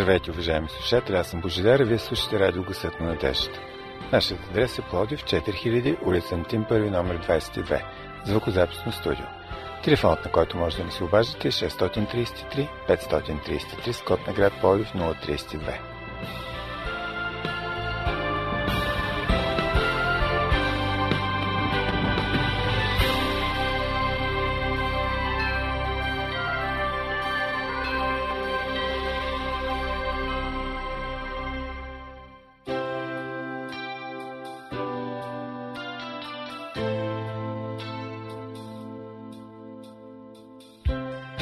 Здравейте, уважаеми слушатели, аз съм Божидар и вие слушате радио Гъсът на надеждата. Нашият адрес е Плодив 4000, улица Антим, първи номер 22, звукозаписно студио. Телефонът, на който може да ни се обаждате е 633 533 с код на град Плодив 032.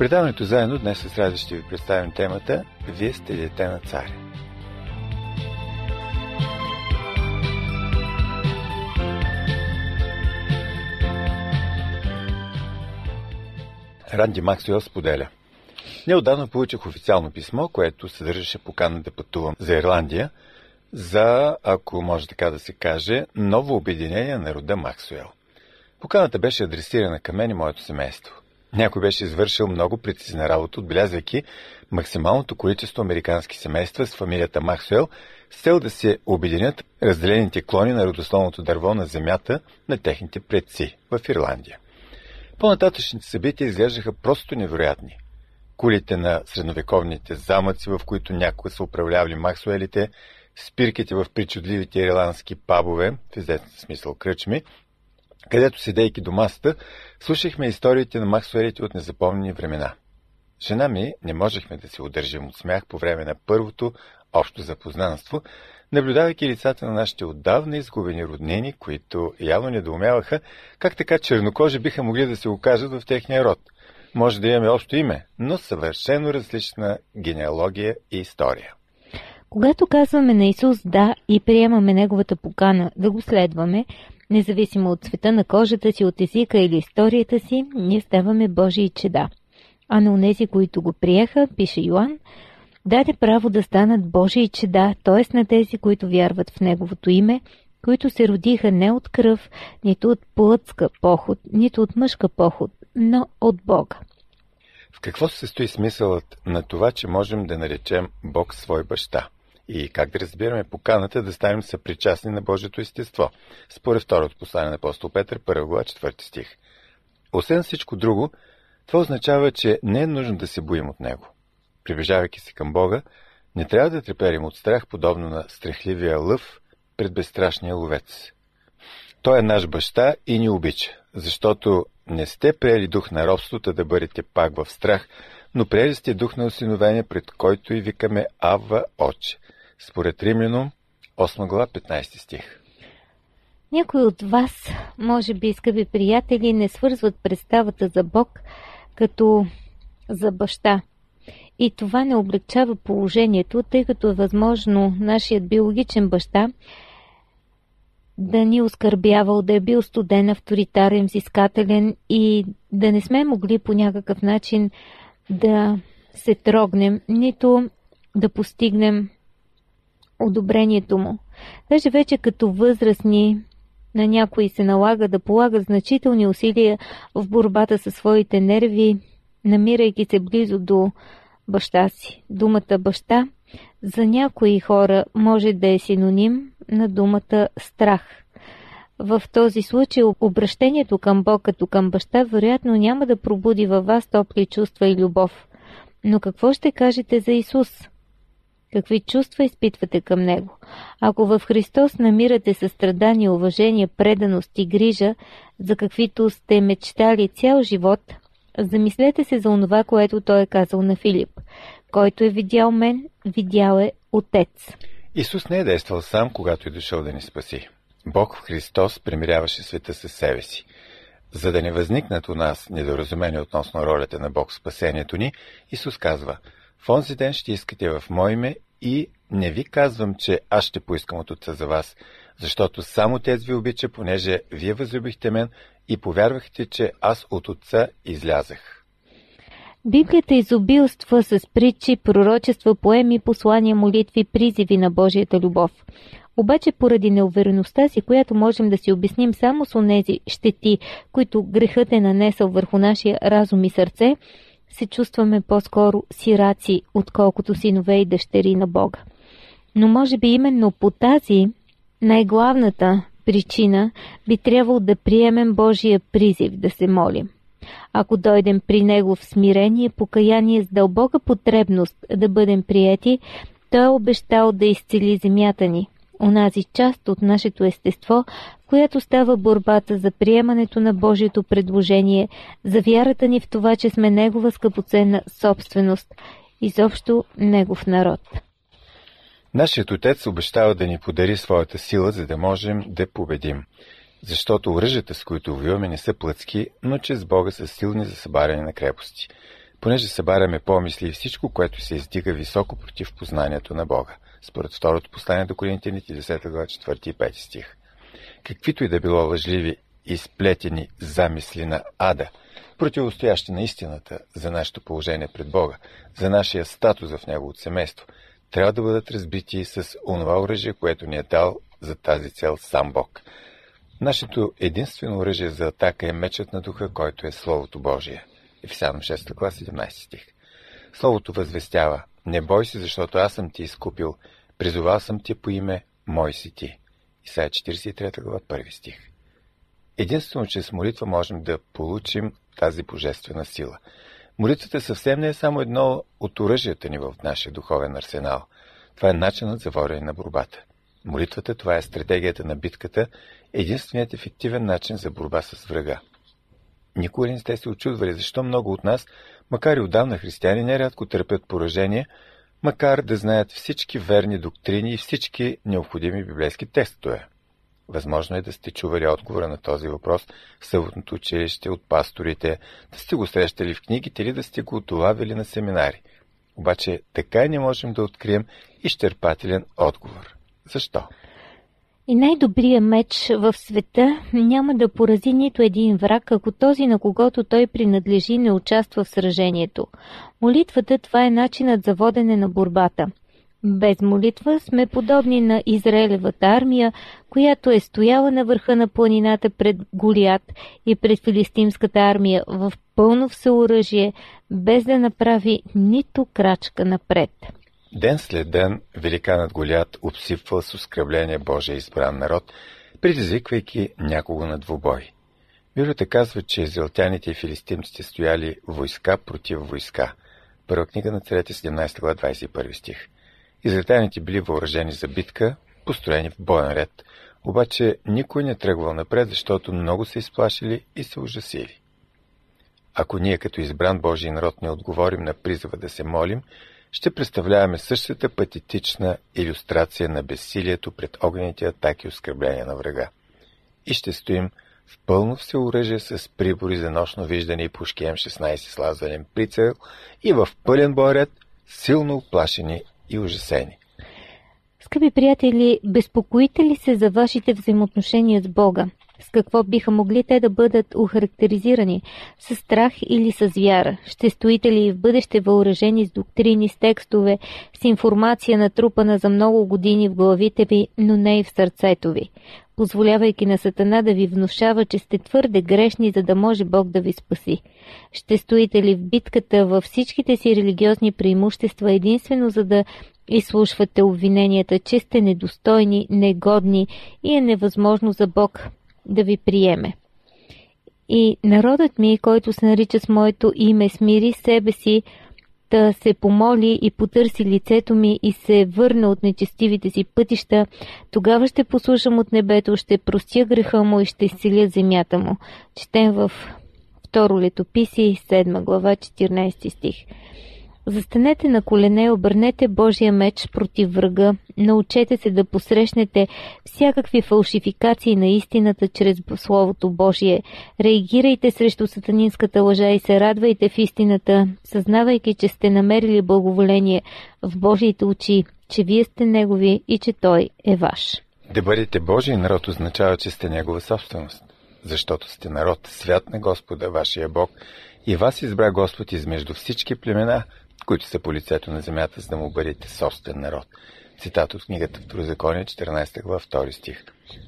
Предаването заедно днес с радост ще ви представим темата Вие сте дете на царя. Ранди Максуел споделя. Неодавна получих официално писмо, което съдържаше покана да пътувам за Ирландия, за, ако може така да се каже, ново обединение на рода Максуел. Поканата беше адресирана към мен и моето семейство. Някой беше извършил много прецизна работа, отбелязвайки максималното количество американски семейства с фамилията Максуел, с цел да се обединят разделените клони на родословното дърво на земята на техните предци в Ирландия. По-нататъчните събития изглеждаха просто невероятни. Кулите на средновековните замъци, в които някои са управлявали Максуелите, спирките в причудливите ирландски пабове, в известен смисъл кръчми, където седейки до масата, слушахме историите на Максуелите от незапомнени времена. Жена ми не можехме да се удържим от смях по време на първото общо запознанство, наблюдавайки лицата на нашите отдавна изгубени роднини, които явно недоумяваха как така чернокожи биха могли да се окажат в техния род. Може да имаме общо име, но съвършено различна генеалогия и история. Когато казваме на Исус да и приемаме Неговата покана да го следваме, Независимо от цвета на кожата си, от езика или историята си, ние ставаме Божии чеда. А на унези, които го приеха, пише Йоан, даде право да станат Божии чеда, т.е. на тези, които вярват в Неговото име, които се родиха не от кръв, нито от плътска поход, нито от мъжка поход, но от Бога. В какво се състои смисълът на това, че можем да наречем Бог свой баща? И как да разбираме поканата да станем съпричастни на Божието естество, според второто послание на апостол Петър, 1 глава, 4 стих. Освен всичко друго, това означава, че не е нужно да се боим от Него. Приближавайки се към Бога, не трябва да треперим от страх, подобно на страхливия лъв пред безстрашния ловец. Той е наш баща и ни обича, защото не сте приели дух на робството да бъдете пак в страх, но приели сте дух на осиновение, пред който и викаме Ава Отче според Римляно, 8 глава, 15 стих. Някои от вас, може би, скъпи приятели, не свързват представата за Бог като за баща. И това не облегчава положението, тъй като е възможно нашият биологичен баща да ни оскърбявал, да е бил студен, авторитарен, взискателен и да не сме могли по някакъв начин да се трогнем, нито да постигнем одобрението му. Даже вече като възрастни на някои се налага да полагат значителни усилия в борбата със своите нерви, намирайки се близо до баща си. Думата баща за някои хора може да е синоним на думата страх. В този случай обращението към Бог като към баща вероятно няма да пробуди във вас топли чувства и любов. Но какво ще кажете за Исус? Какви чувства изпитвате към Него? Ако в Христос намирате състрадание, уважение, преданост и грижа, за каквито сте мечтали цял живот, замислете се за онова, което Той е казал на Филип. Който е видял мен, видял е Отец. Исус не е действал сам, когато е дошъл да ни спаси. Бог в Христос примиряваше света със себе си. За да не възникнат у нас недоразумения относно ролята на Бог в спасението ни, Исус казва, в онзи ден ще искате в Мое име и не ви казвам, че аз ще поискам от Отца за вас, защото само Тез ви обича, понеже вие възлюбихте мен и повярвахте, че аз от Отца излязах. Библията изобилства с притчи, пророчества, поеми, послания, молитви, призиви на Божията любов. Обаче поради неувереността си, която можем да си обясним само с онези щети, които грехът е нанесъл върху нашия разум и сърце, се чувстваме по-скоро сираци, отколкото синове и дъщери на Бога. Но може би именно по тази най-главната причина би трябвало да приемем Божия призив да се молим. Ако дойдем при Него в смирение, покаяние с дълбока потребност да бъдем приети, Той е обещал да изцели земята ни, онази част от нашето естество, в която става борбата за приемането на Божието предложение, за вярата ни в това, че сме Негова скъпоценна собственост, изобщо Негов народ. Нашият Отец обещава да ни подари своята сила, за да можем да победим. Защото оръжията, с които воюваме, не са плъцки, но че с Бога са силни за събаряне на крепости. Понеже събаряме помисли и всичко, което се издига високо против познанието на Бога. Според второто послание до Коринтияните, 10 глава, 4 и 5 стих. Каквито и да било лъжливи и сплетени замисли на ада, противостоящи на истината за нашето положение пред Бога, за нашия статус в Неговото семейство – трябва да бъдат разбити с онова оръжие, което ни е дал за тази цел сам Бог. Нашето единствено оръжие за атака е мечът на духа, който е Словото Божие. Ефесянам 6 клас 17 стих. Словото възвестява Не бой се, защото аз съм ти изкупил. Призовал съм ти по име, мой си ти. Исайя 43 глава 1 стих. Единствено, чрез молитва можем да получим тази божествена сила – Молитвата съвсем не е само едно от оръжията ни в нашия духовен арсенал. Това е начинът за водене на борбата. Молитвата, това е стратегията на битката, единственият ефективен начин за борба с врага. Никога не сте се очудвали, защо много от нас, макар и отдавна християни, нерядко търпят поражение, макар да знаят всички верни доктрини и всички необходими библейски текстове. Възможно е да сте чували отговора на този въпрос в съботното училище от пасторите, да сте го срещали в книгите или да сте го долавили на семинари. Обаче така и не можем да открием изчерпателен отговор. Защо? И най-добрият меч в света няма да порази нито един враг, ако този, на когото той принадлежи, не участва в сражението. Молитвата това е начинът за водене на борбата – без молитва сме подобни на Израелевата армия, която е стояла на върха на планината пред Голият и пред филистимската армия в пълно всеоръжие, без да направи нито крачка напред. Ден след ден великанът Голият обсипва с оскръбление Божия избран народ, предизвиквайки някого на двубой. Библията казва, че израелтяните и филистимците стояли войска против войска. Първа книга на царете 17 глава 21 стих. Израелтяните били въоръжени за битка, построени в боен ред, обаче никой не тръгвал напред, защото много се изплашили и се ужасили. Ако ние като избран Божий народ не отговорим на призъва да се молим, ще представляваме същата патетична иллюстрация на безсилието пред огнените атаки и оскърбления на врага. И ще стоим в пълно всеоръжие с прибори за нощно виждане и пушки М16 с лазерен прицел и в пълен боред, силно оплашени и ужасени. Скъпи приятели, безпокоите ли се за вашите взаимоотношения с Бога? С какво биха могли те да бъдат охарактеризирани? С страх или с вяра? Ще стоите ли в бъдеще въоръжени с доктрини, с текстове, с информация натрупана за много години в главите ви, но не и в сърцето ви? позволявайки на Сатана да ви внушава, че сте твърде грешни, за да може Бог да ви спаси? Ще стоите ли в битката във всичките си религиозни преимущества единствено за да изслушвате обвиненията, че сте недостойни, негодни и е невъзможно за Бог да ви приеме? И народът ми, който се нарича с моето име, смири себе си, да се помоли и потърси лицето ми и се върне от нечестивите си пътища, тогава ще послушам от небето, ще простя греха му и ще изцеля земята му. Четем в второ летописи, 7 глава, 14 стих. Застанете на колене и обърнете Божия меч против врага. Научете се да посрещнете всякакви фалшификации на истината чрез Словото Божие. Реагирайте срещу сатанинската лъжа и се радвайте в истината, съзнавайки, че сте намерили благоволение в Божиите очи, че вие сте Негови и че Той е ваш. Да бъдете Божий народ означава, че сте Негова собственост, защото сте народ, свят на Господа, вашия Бог, и вас избра Господ измежду всички племена, които са по лицето на земята, за да му бъдете собствен народ. Цитат от книгата Второзаконие, 14 глава, 2 стих.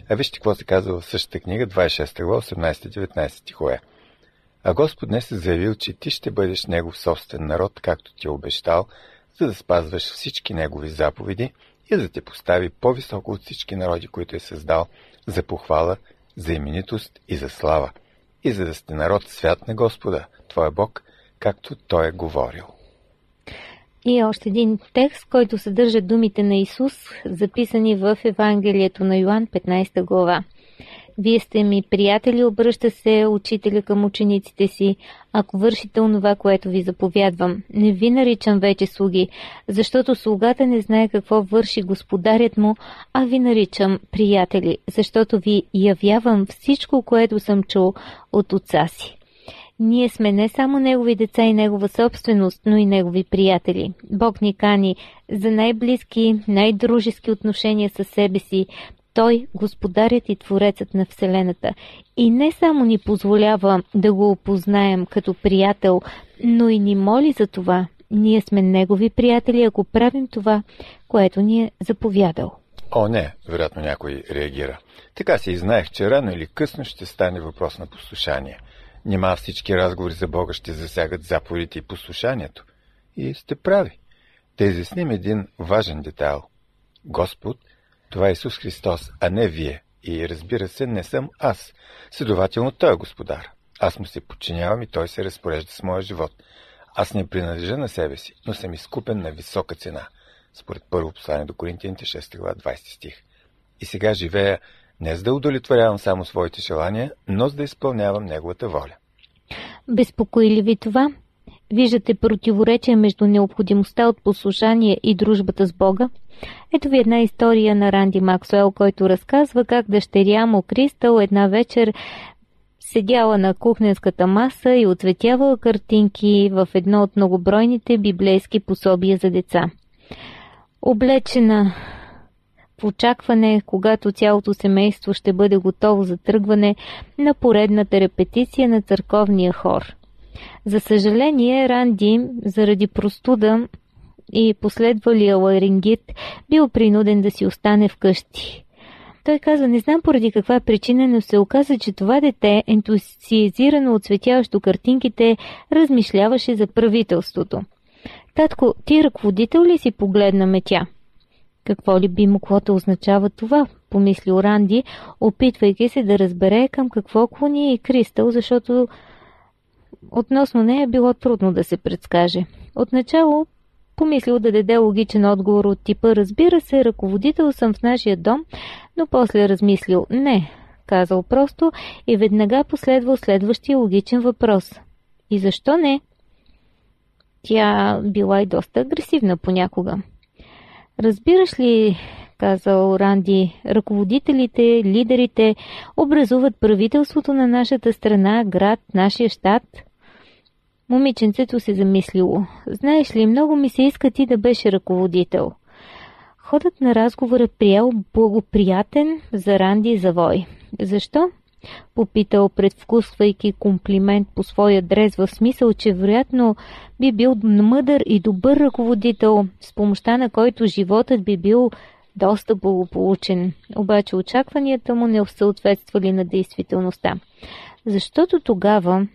А вижте какво се казва в същата книга, 26 глава, 18-19 стихове. А Господ днес е заявил, че ти ще бъдеш Негов собствен народ, както ти е обещал, за да спазваш всички Негови заповеди и да те постави по-високо от всички народи, които е създал, за похвала, за именитост и за слава, и за да сте народ свят на Господа, Твоя Бог, както Той е говорил. И още един текст, който съдържа думите на Исус, записани в Евангелието на Йоанн 15 глава. Вие сте ми приятели, обръща се учителя към учениците си, ако вършите онова, което ви заповядвам. Не ви наричам вече слуги, защото слугата не знае какво върши господарят му, а ви наричам приятели, защото ви явявам всичко, което съм чул от отца си. Ние сме не само негови деца и негова собственост, но и негови приятели. Бог ни кани за най-близки, най-дружески отношения със себе си. Той, Господарят и Творецът на Вселената. И не само ни позволява да го опознаем като приятел, но и ни моли за това. Ние сме негови приятели, ако правим това, което ни е заповядал. О, не, вероятно някой реагира. Така си и знаех, че рано или късно ще стане въпрос на послушание – Нима всички разговори за Бога ще засягат заповедите и послушанието. И сте прави. Да изясним един важен детайл. Господ, това е Исус Христос, а не вие. И разбира се, не съм аз. Следователно, Той е Господар. Аз му се подчинявам и Той се разпорежда с моя живот. Аз не принадлежа на себе си, но съм изкупен на висока цена. Според първо послание до Коринтияните 6 глава 20 стих. И сега живея не за да удовлетворявам само своите желания, но за да изпълнявам Неговата воля. Безпокои ви това? Виждате противоречие между необходимостта от послушание и дружбата с Бога? Ето ви една история на Ранди Максуел, който разказва как дъщеря му Кристал една вечер седяла на кухненската маса и ответявала картинки в едно от многобройните библейски пособия за деца. Облечена очакване, когато цялото семейство ще бъде готово за тръгване на поредната репетиция на църковния хор. За съжаление, Ранди, заради простуда и последвалия ларингит, бил принуден да си остане вкъщи. Той казва, не знам поради каква причина, но се оказа, че това дете, ентусиазирано от светяващо картинките, размишляваше за правителството. Татко, ти ръководител ли си погледна ме тя? Какво ли би могло да означава това, помисли Оранди, опитвайки се да разбере към какво клони и Кристал, защото относно нея било трудно да се предскаже. Отначало помислил да даде логичен отговор от типа «Разбира се, ръководител съм в нашия дом», но после размислил «Не», казал просто и веднага последвал следващия логичен въпрос. И защо не? Тя била и доста агресивна понякога. Разбираш ли, казал Ранди, ръководителите, лидерите образуват правителството на нашата страна, град, нашия щат? Момиченцето се замислило. Знаеш ли, много ми се иска ти да беше ръководител. Ходът на разговора приял благоприятен за Ранди завой. Защо? Попитал, предвкусвайки комплимент по своя дрез в смисъл, че вероятно би бил мъдър и добър ръководител, с помощта на който животът би бил доста благополучен. Обаче очакванията му не съответствали на действителността. Защото тогава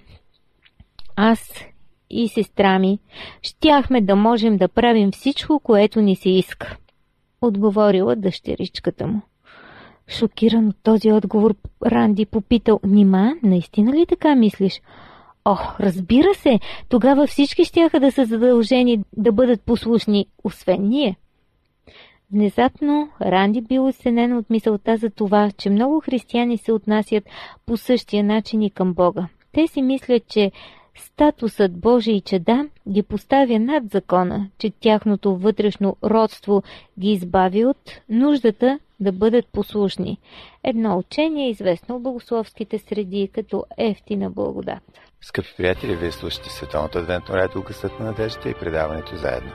аз и сестра ми щяхме да можем да правим всичко, което ни се иска. Отговорила дъщеричката му. Шокиран от този отговор, Ранди попитал, Нима, наистина ли така мислиш? О, разбира се, тогава всички щяха да са задължени да бъдат послушни, освен ние. Внезапно Ранди бил осенен от мисълта за това, че много християни се отнасят по същия начин и към Бога. Те си мислят, че Статусът Божий чеда ги поставя над закона, че тяхното вътрешно родство ги избави от нуждата да бъдат послушни. Едно учение, известно в богословските среди като ефтина благодат. Скъпи приятели, вие слушате Световното адвентно радио Гъсът на надеждата и предаването заедно.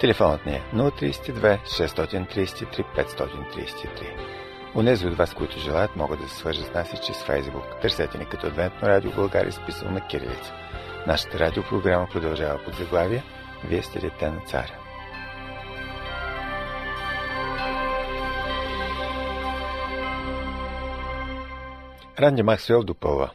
Телефонът ни е 032 633 533. Унези от вас, които желаят, могат да се свържат с нас и чрез Фейсбук. Търсете ни като Адвентно радио България, изписано на кирилица. Нашата радиопрограма продължава под заглавие Вие сте дете на царя. Ранди Максуел допълва.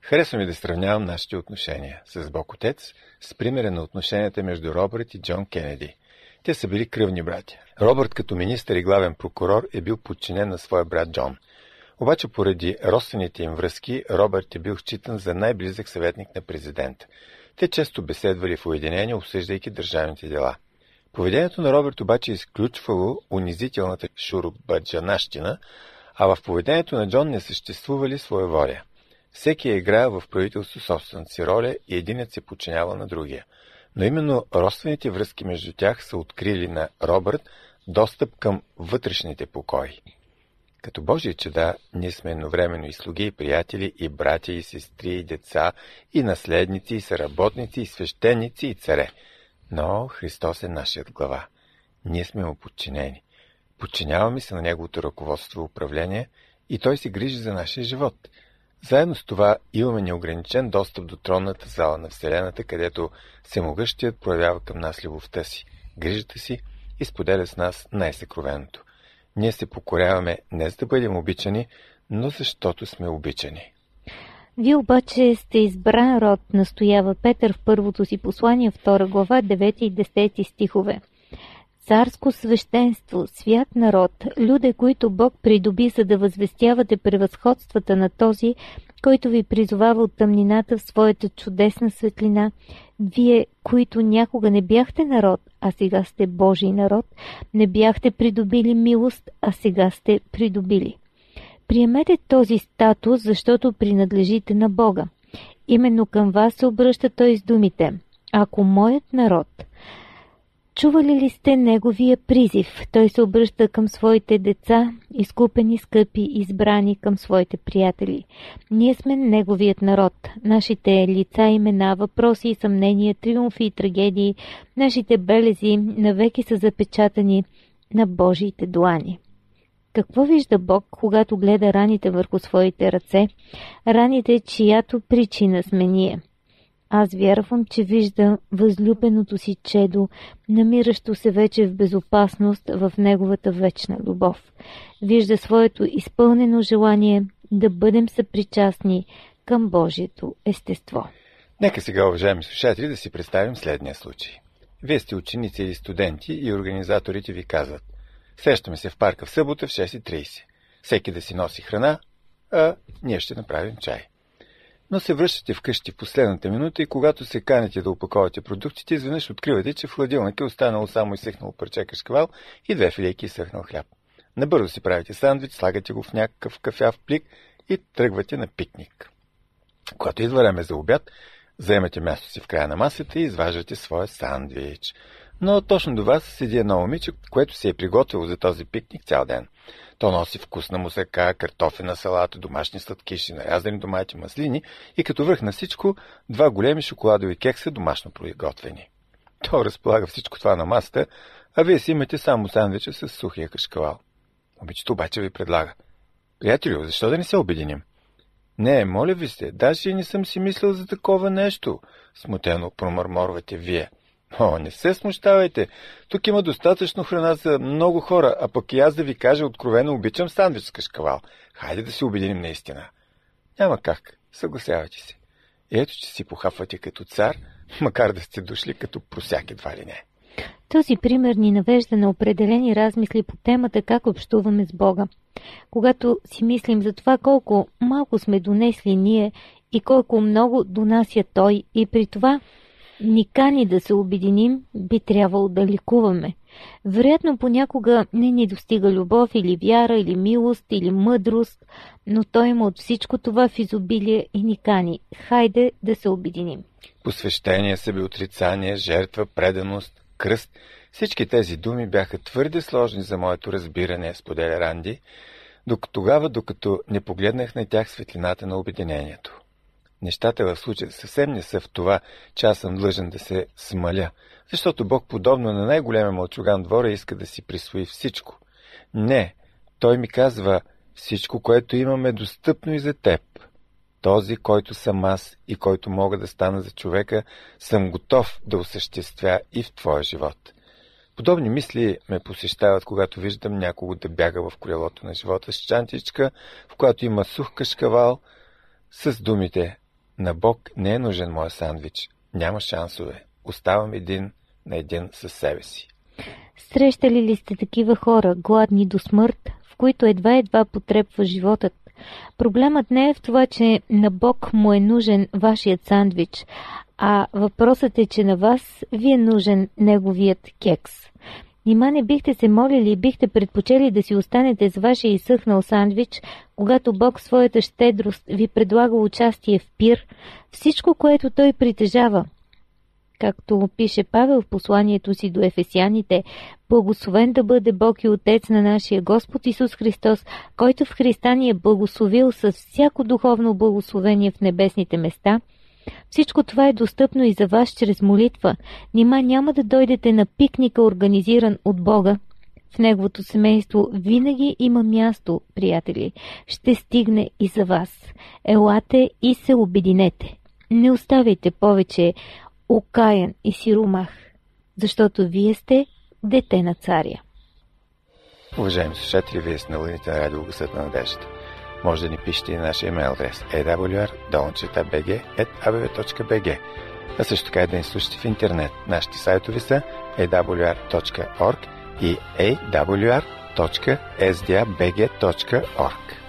Харесва ми да сравнявам нашите отношения с Бог Отец с примера на отношенията между Робърт и Джон Кенеди. Те са били кръвни братя. Робърт като министър и главен прокурор е бил подчинен на своя брат Джон. Обаче поради родствените им връзки, Робърт е бил считан за най-близък съветник на президента. Те често беседвали в уединение, обсъждайки държавните дела. Поведението на Робърт обаче е изключвало унизителната шурубаджанащина, а в поведението на Джон не съществували своя воля. Всеки е играл в правителство собствената си роля и единят се подчинява на другия. Но именно родствените връзки между тях са открили на Робърт достъп към вътрешните покои. Като Божия чеда, ние сме едновременно и слуги, и приятели, и братя, и сестри, и деца, и наследници, и съработници, и свещеници, и царе. Но Христос е нашият глава. Ние сме му подчинени. Подчиняваме се на Неговото ръководство и управление и Той се грижи за нашия живот. Заедно с това имаме неограничен достъп до тронната зала на Вселената, където Всемогъщият проявява към нас любовта си, грижата си и споделя с нас най-съкровеното. Ние се покоряваме не за да бъдем обичани, но защото сме обичани. Вие обаче сте избран род, настоява Петър в първото си послание, 2 глава, 9 и 10 стихове царско свещенство, свят народ, люде, които Бог придоби, за да възвестявате превъзходствата на този, който ви призовава от тъмнината в своята чудесна светлина, вие, които някога не бяхте народ, а сега сте Божий народ, не бяхте придобили милост, а сега сте придобили. Приемете този статус, защото принадлежите на Бога. Именно към вас се обръща той с думите. Ако моят народ, Чували ли сте неговия призив? Той се обръща към своите деца, изкупени, скъпи, избрани към своите приятели. Ние сме неговият народ. Нашите лица, имена, въпроси и съмнения, триумфи и трагедии, нашите белези навеки са запечатани на Божиите длани. Какво вижда Бог, когато гледа раните върху своите ръце? Раните, чиято причина сме ние – аз вярвам, че вижда възлюбеното си чедо, намиращо се вече в безопасност в неговата вечна любов. Вижда своето изпълнено желание да бъдем съпричастни към Божието естество. Нека сега, уважаеми слушатели, да си представим следния случай. Вие сте ученици или студенти и организаторите ви казват Сещаме се в парка в събота в 6.30. Всеки да си носи храна, а ние ще направим чай но се връщате вкъщи в последната минута и когато се канете да опаковате продуктите, изведнъж откривате, че в хладилника е останало само изсъхнало парче кашкавал и две филейки изсъхнал хляб. Набързо си правите сандвич, слагате го в някакъв кафяв плик и тръгвате на пикник. Когато идва време за обяд, заемате място си в края на масата и изваждате своя сандвич. Но точно до вас седи едно момиче, което се е приготвило за този пикник цял ден. То носи вкусна мусака, картофена салата, домашни сладкиши, нарязани домати, маслини и като върх на всичко, два големи шоколадови кекса домашно приготвени. То разполага всичко това на масата, а вие си имате само сандвича с сухия кашкавал. Обичето обаче ви предлага. Приятелю, защо да не се обединим? Не, моля ви се, даже не съм си мислил за такова нещо, смутено промърморвате вие. О, не се смущавайте. Тук има достатъчно храна за много хора, а пък и аз да ви кажа откровено обичам сандвич с кашкавал. Хайде да се обединим наистина. Няма как. Съгласявайте се. Ето, че си похапвате като цар, макар да сте дошли като просяк едва ли не. Този пример ни навежда на определени размисли по темата как общуваме с Бога. Когато си мислим за това колко малко сме донесли ние и колко много донася Той и при това ни кани да се обединим, би трябвало да ликуваме. Вероятно понякога не ни достига любов или вяра, или милост, или мъдрост, но той има от всичко това в изобилие и ни кани. Хайде да се обединим. Посвещение, себеотрицание, жертва, преданост, кръст – всички тези думи бяха твърде сложни за моето разбиране, споделя Ранди, докато тогава, докато не погледнах на тях светлината на обединението. Нещата в случая съвсем не са в това, че аз съм длъжен да се смаля, защото Бог, подобно на най-големия мълчуган двора, иска да си присвои всичко. Не, Той ми казва, всичко, което имаме, достъпно и за теб. Този, който съм аз и който мога да стана за човека, съм готов да осъществя и в твоя живот. Подобни мисли ме посещават, когато виждам някого да бяга в колелото на живота с чантичка, в която има сух кашкавал, с думите «На Бог не е нужен моя сандвич. Няма шансове. Оставам един на един със себе си». Срещали ли сте такива хора, гладни до смърт, в които едва-едва потребва животът? Проблемът не е в това, че на Бог му е нужен вашият сандвич, а въпросът е, че на вас ви е нужен неговият кекс. Нима не бихте се молили и бихте предпочели да си останете с вашия изсъхнал сандвич, когато Бог своята щедрост ви предлага участие в пир, всичко, което Той притежава. Както пише Павел в посланието си до ефесяните, благословен да бъде Бог и Отец на нашия Господ Исус Христос, който в Христа ни е благословил с всяко духовно благословение в небесните места – всичко това е достъпно и за вас чрез молитва. Нима няма да дойдете на пикника, организиран от Бога. В неговото семейство винаги има място, приятели. Ще стигне и за вас. Елате и се обединете. Не оставяйте повече окаян и сиромах, защото вие сте дете на царя. Уважаеми слушатели, вие сте на лъните на радио Гъсът на надеждата. Може да ни пишете и нашия имейл адрес awr.bg.abv.bg а също така и да ни слушате в интернет. Нашите сайтови са awr.org и awr.sdabg.org.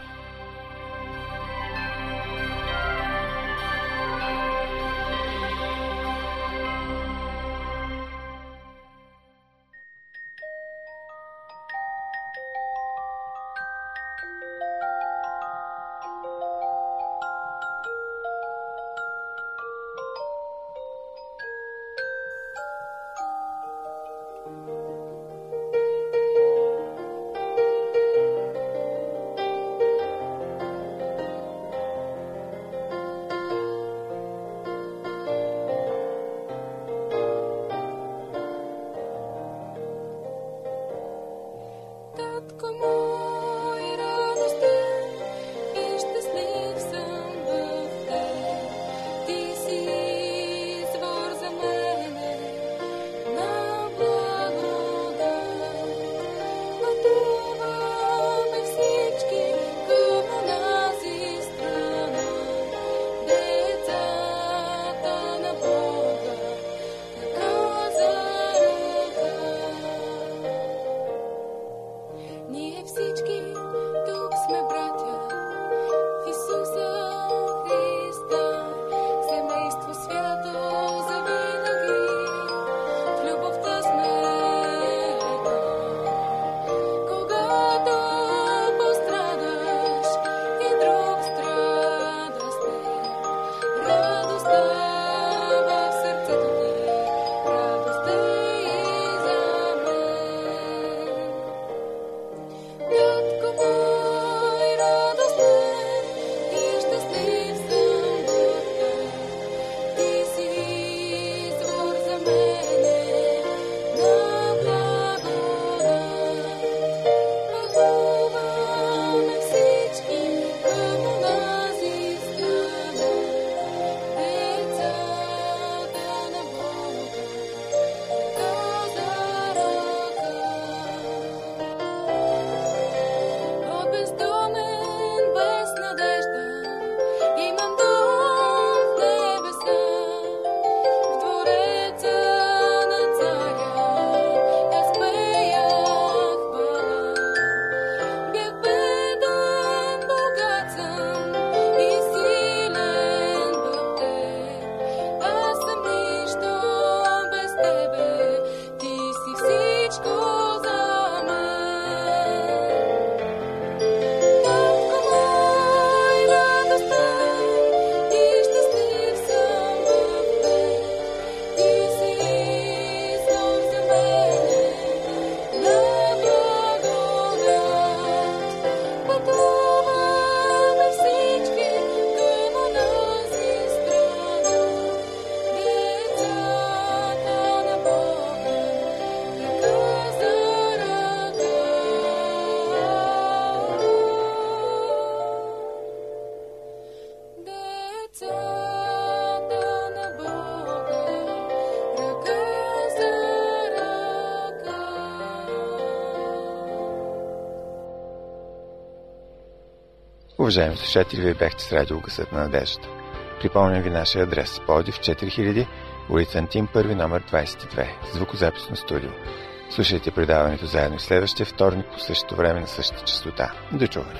Уважаеми слушатели, вие бяхте с радио Гъсът на надеждата. Припомням ви нашия адрес. Подив 4000, улица Антим, първи номер 22, звукозаписно студио. Слушайте предаването заедно следващия вторник по същото време на същата частота. До чуване!